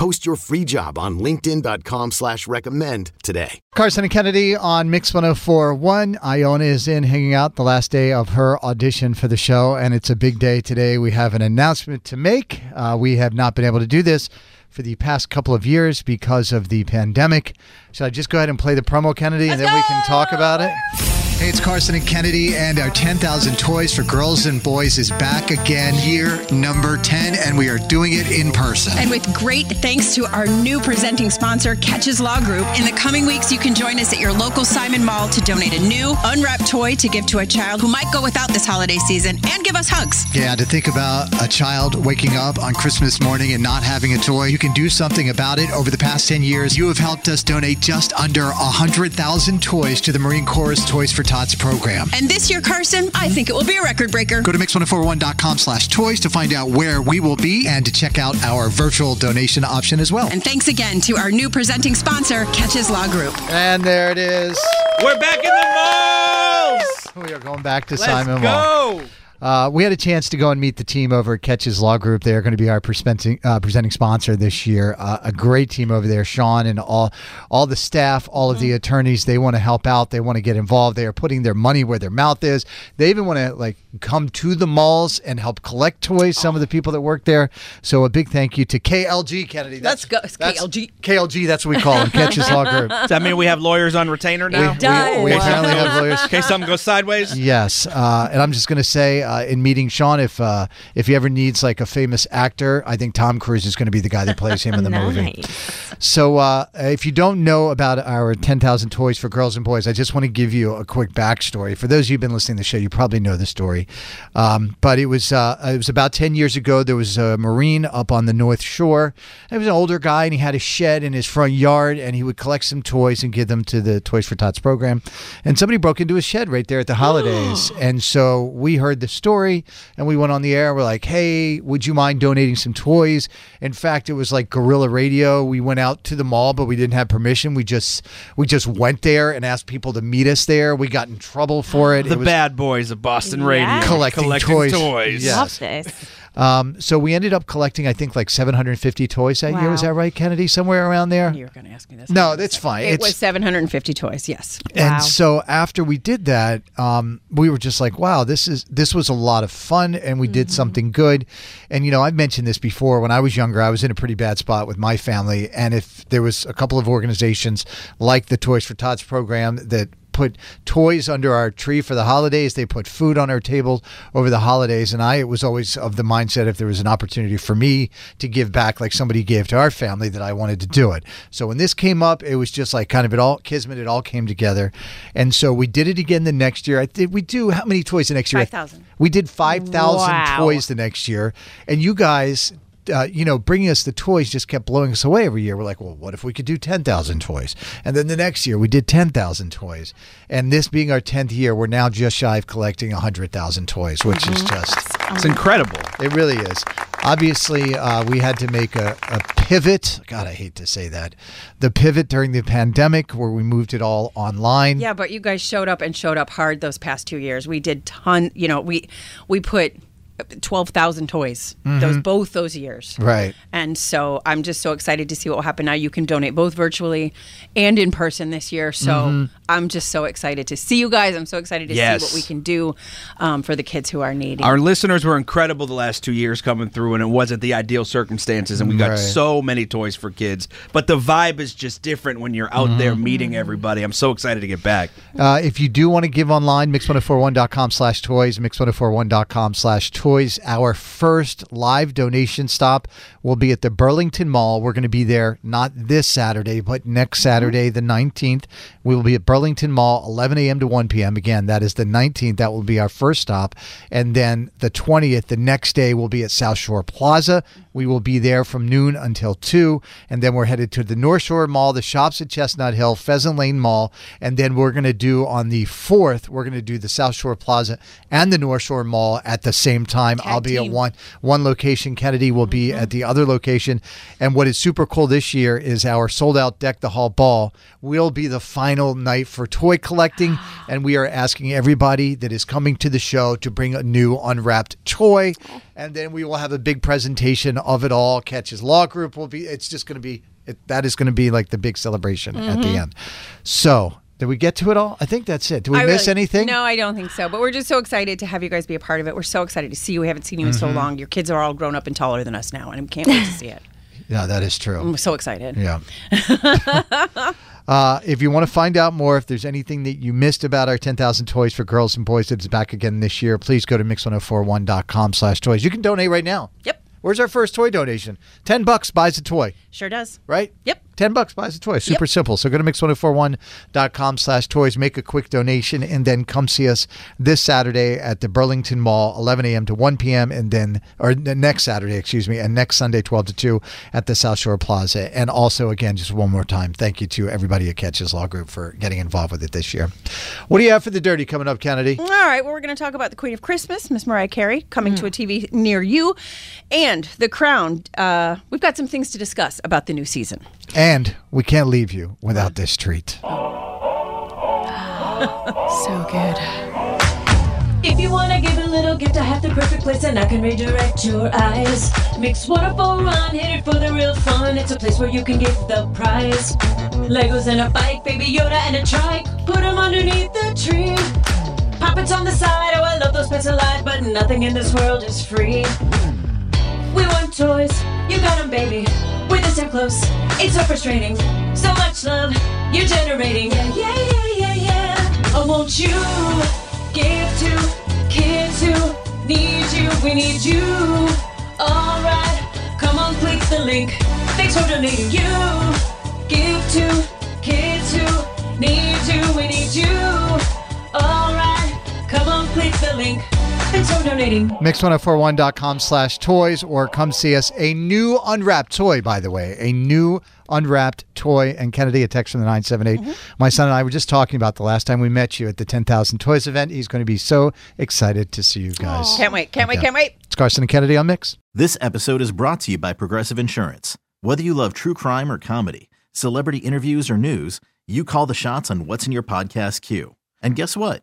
Post your free job on linkedin.com slash recommend today. Carson and Kennedy on Mix 1041. Iona is in hanging out the last day of her audition for the show, and it's a big day today. We have an announcement to make. Uh, we have not been able to do this for the past couple of years because of the pandemic. Should I just go ahead and play the promo, Kennedy, and then we can talk about it? Hey, it's Carson and Kennedy, and our 10,000 Toys for Girls and Boys is back again, year number 10, and we are doing it in person. And with great thanks to our new presenting sponsor, Keches Law Group, in the coming weeks, you can join us at your local Simon Mall to donate a new, unwrapped toy to give to a child who might go without this holiday season and give us hugs. Yeah, to think about a child waking up on Christmas morning and not having a toy, you can do something about it. Over the past 10 years, you have helped us donate just under 100,000 toys to the Marine Corps Toys for Tots program. And this year, Carson, I think it will be a record breaker. Go to mix1041.com slash toys to find out where we will be and to check out our virtual donation option as well. And thanks again to our new presenting sponsor, Keches Law Group. And there it is. We're back in the malls. We are going back to Let's Simon Mall. Uh, we had a chance to go and meet the team over at Keches Law Group. They're going to be our presenting, uh, presenting sponsor this year. Uh, a great team over there. Sean and all all the staff, all of the attorneys, they want to help out. They want to get involved. They are putting their money where their mouth is. They even want to like come to the malls and help collect toys. Some of the people that work there. So a big thank you to KLG Kennedy. Let's go. That's- KLG. KLG. That's what we call them. Keches Law Group. Does that mean we have lawyers on retainer now? We, we, we apparently have lawyers. In case something goes sideways? Yes, uh, and I'm just going to say, uh, in meeting Sean, if uh, if he ever needs like a famous actor, I think Tom Cruise is going to be the guy that plays him in the movie. So, uh, if you don't know about our 10,000 toys for girls and boys, I just want to give you a quick backstory. For those of you who've been listening to the show, you probably know the story. Um, but it was uh, it was about 10 years ago. There was a Marine up on the North Shore. He was an older guy, and he had a shed in his front yard, and he would collect some toys and give them to the Toys for Tots program. And somebody broke into his shed right there at the holidays. and so we heard the story, and we went on the air. We're like, hey, would you mind donating some toys? In fact, it was like guerrilla radio. We went out to the mall, but we didn't have permission. We just we just went there and asked people to meet us there. We got in trouble for it. The it was bad boys of Boston Radio. collecting, toys. Yes. Love this. Um, so we ended up collecting, I think, like 750 toys that year. Was that right, Kennedy? Somewhere around there. You're going to ask me this. No, that's fine. It It's- was 750 toys, yes. And so after we did that, um, we were just like, wow, this is this was a lot of fun, and we did something good. And you know, I've mentioned this before. When I was younger, I was in a pretty bad spot with my family, and if there was a couple of organizations like the Toys for Tots program that put toys under our tree for the holidays. They put food on our table over the holidays. And I it was always of the mindset if there was an opportunity for me to give back like somebody gave to our family that I wanted to do it. So when this came up, it was just like kind of it all kismet, it all came together. And so we did it again the next year. I did we do how many toys the next year? 5,000. We did 5,000 Wow. toys the next year. And you guys uh, you know, bringing us the toys just kept blowing us away every year. We're like, well, what if we could do 10,000 toys? And then the next year we did 10,000 toys. And this being our 10th year, we're now just shy of collecting 100,000 toys, which is just, It's incredible. it really is. Obviously, uh, we had to make a, a pivot. God, I hate to say that. The pivot during the pandemic where we moved it all online. Yeah, but you guys showed up and showed up hard those past two years. We did ton. You know, we we put 12,000 toys mm-hmm. those both those years. Right. And so I'm just so excited to see what will happen now you can donate both virtually and in person this year. So mm-hmm. I'm just so excited to see you guys. I'm so excited to yes. see what we can do um, for the kids who are needing. Our listeners were incredible the last 2 years coming through and it wasn't the ideal circumstances and we got right. so many toys for kids, but the vibe is just different when you're out mm-hmm. there meeting everybody. I'm so excited to get back. Uh, if you do want to give online mix1041.com/toys mix1041.com/toys our first live donation stop will be at the Burlington Mall. We're going to be there not this Saturday, but next mm-hmm. Saturday, the 19th. We will be at Burlington Mall, 11 a.m. to 1 p.m. Again, that is the 19th. That will be our first stop. And then the 20th, the next day, will be at South Shore Plaza. We will be there from noon until 2. And then we're headed to the North Shore Mall, the shops at Chestnut Hill, Pheasant Lane Mall. And then we're going to do on the 4th, we're going to do the South Shore Plaza and the North Shore Mall at the same time. Tag I'll be at one one location. Kennedy will be at mm-hmm. the other location. And what is super cool this year is our sold out Deck the Hall Ball will be the final night for toy collecting. And we are asking everybody that is coming to the show to bring a new unwrapped toy. And then we will have a big presentation of it all. Keches Law Group will be, it's just going to be, it, that is going to be like the big celebration at the end. So, did we get to it all? I think that's it. Did we I miss really- anything? No, I don't think so. But we're just so excited to have you guys be a part of it. We're so excited to see you. We haven't seen you in Mm-hmm. so long. Your kids are all grown up and taller than us now, and we can't wait to see it. Yeah, that is true. I'm so excited. Yeah. uh, if you want to find out more, if there's anything that you missed about our 10,000 Toys for Girls and Boys that's back again this year, please go to mix1041.com slash toys. You can donate right now. Yep. Where's our first toy donation? 10 bucks buys a toy, Sure does. right? Yep. 10 bucks buys a toy. Super simple. So go to mix1041.com slash toys, make a quick donation, and then come see us this Saturday at the Burlington Mall, 11 a.m. to 1 p.m., and then, or the next Saturday, excuse me, and next Sunday, 12 to 2 at the South Shore Plaza. And also, again, just one more time, thank you to everybody at Keches Law Group for getting involved with it this year. What do you have for the dirty coming up, Kennedy? All right, well, we're going to talk about the Queen of Christmas, Miss Mariah Carey, coming to a TV near you, and The Crown. Uh, we've got some things to discuss about the new season. And we can't leave you without this treat. So good. If you wanna give a little gift, I have the perfect place and I can redirect your eyes. Mix wonderful run, hit it for the real fun. It's a place where you can give the prize. Legos and a bike, baby Yoda and a trike. Put 'em underneath the tree. Puppets on the side, oh I love those pets alive, but nothing in this world is free. We want toys, you got 'em, baby. Us so close, it's so frustrating. So much love you're generating. Yeah, yeah, yeah, yeah, yeah. Oh, won't you give to kids who need you? We need you. Alright, come on, click the link. Thanks for donating. You donating. Mix1041.com slash toys or come see us. A new unwrapped toy, by the way. A new unwrapped toy. And Kennedy, a text from the 978. Mm-hmm. My son and I were just talking about the last time we met you at the 10,000 Toys event. He's going to be so excited to see you guys. Can't wait, can't wait, Okay. can't wait. It's Carson and Kennedy on Mix. This episode is brought to you by Progressive Insurance. Whether you love true crime or comedy, celebrity interviews or news, you call the shots on what's in your podcast queue. And guess what?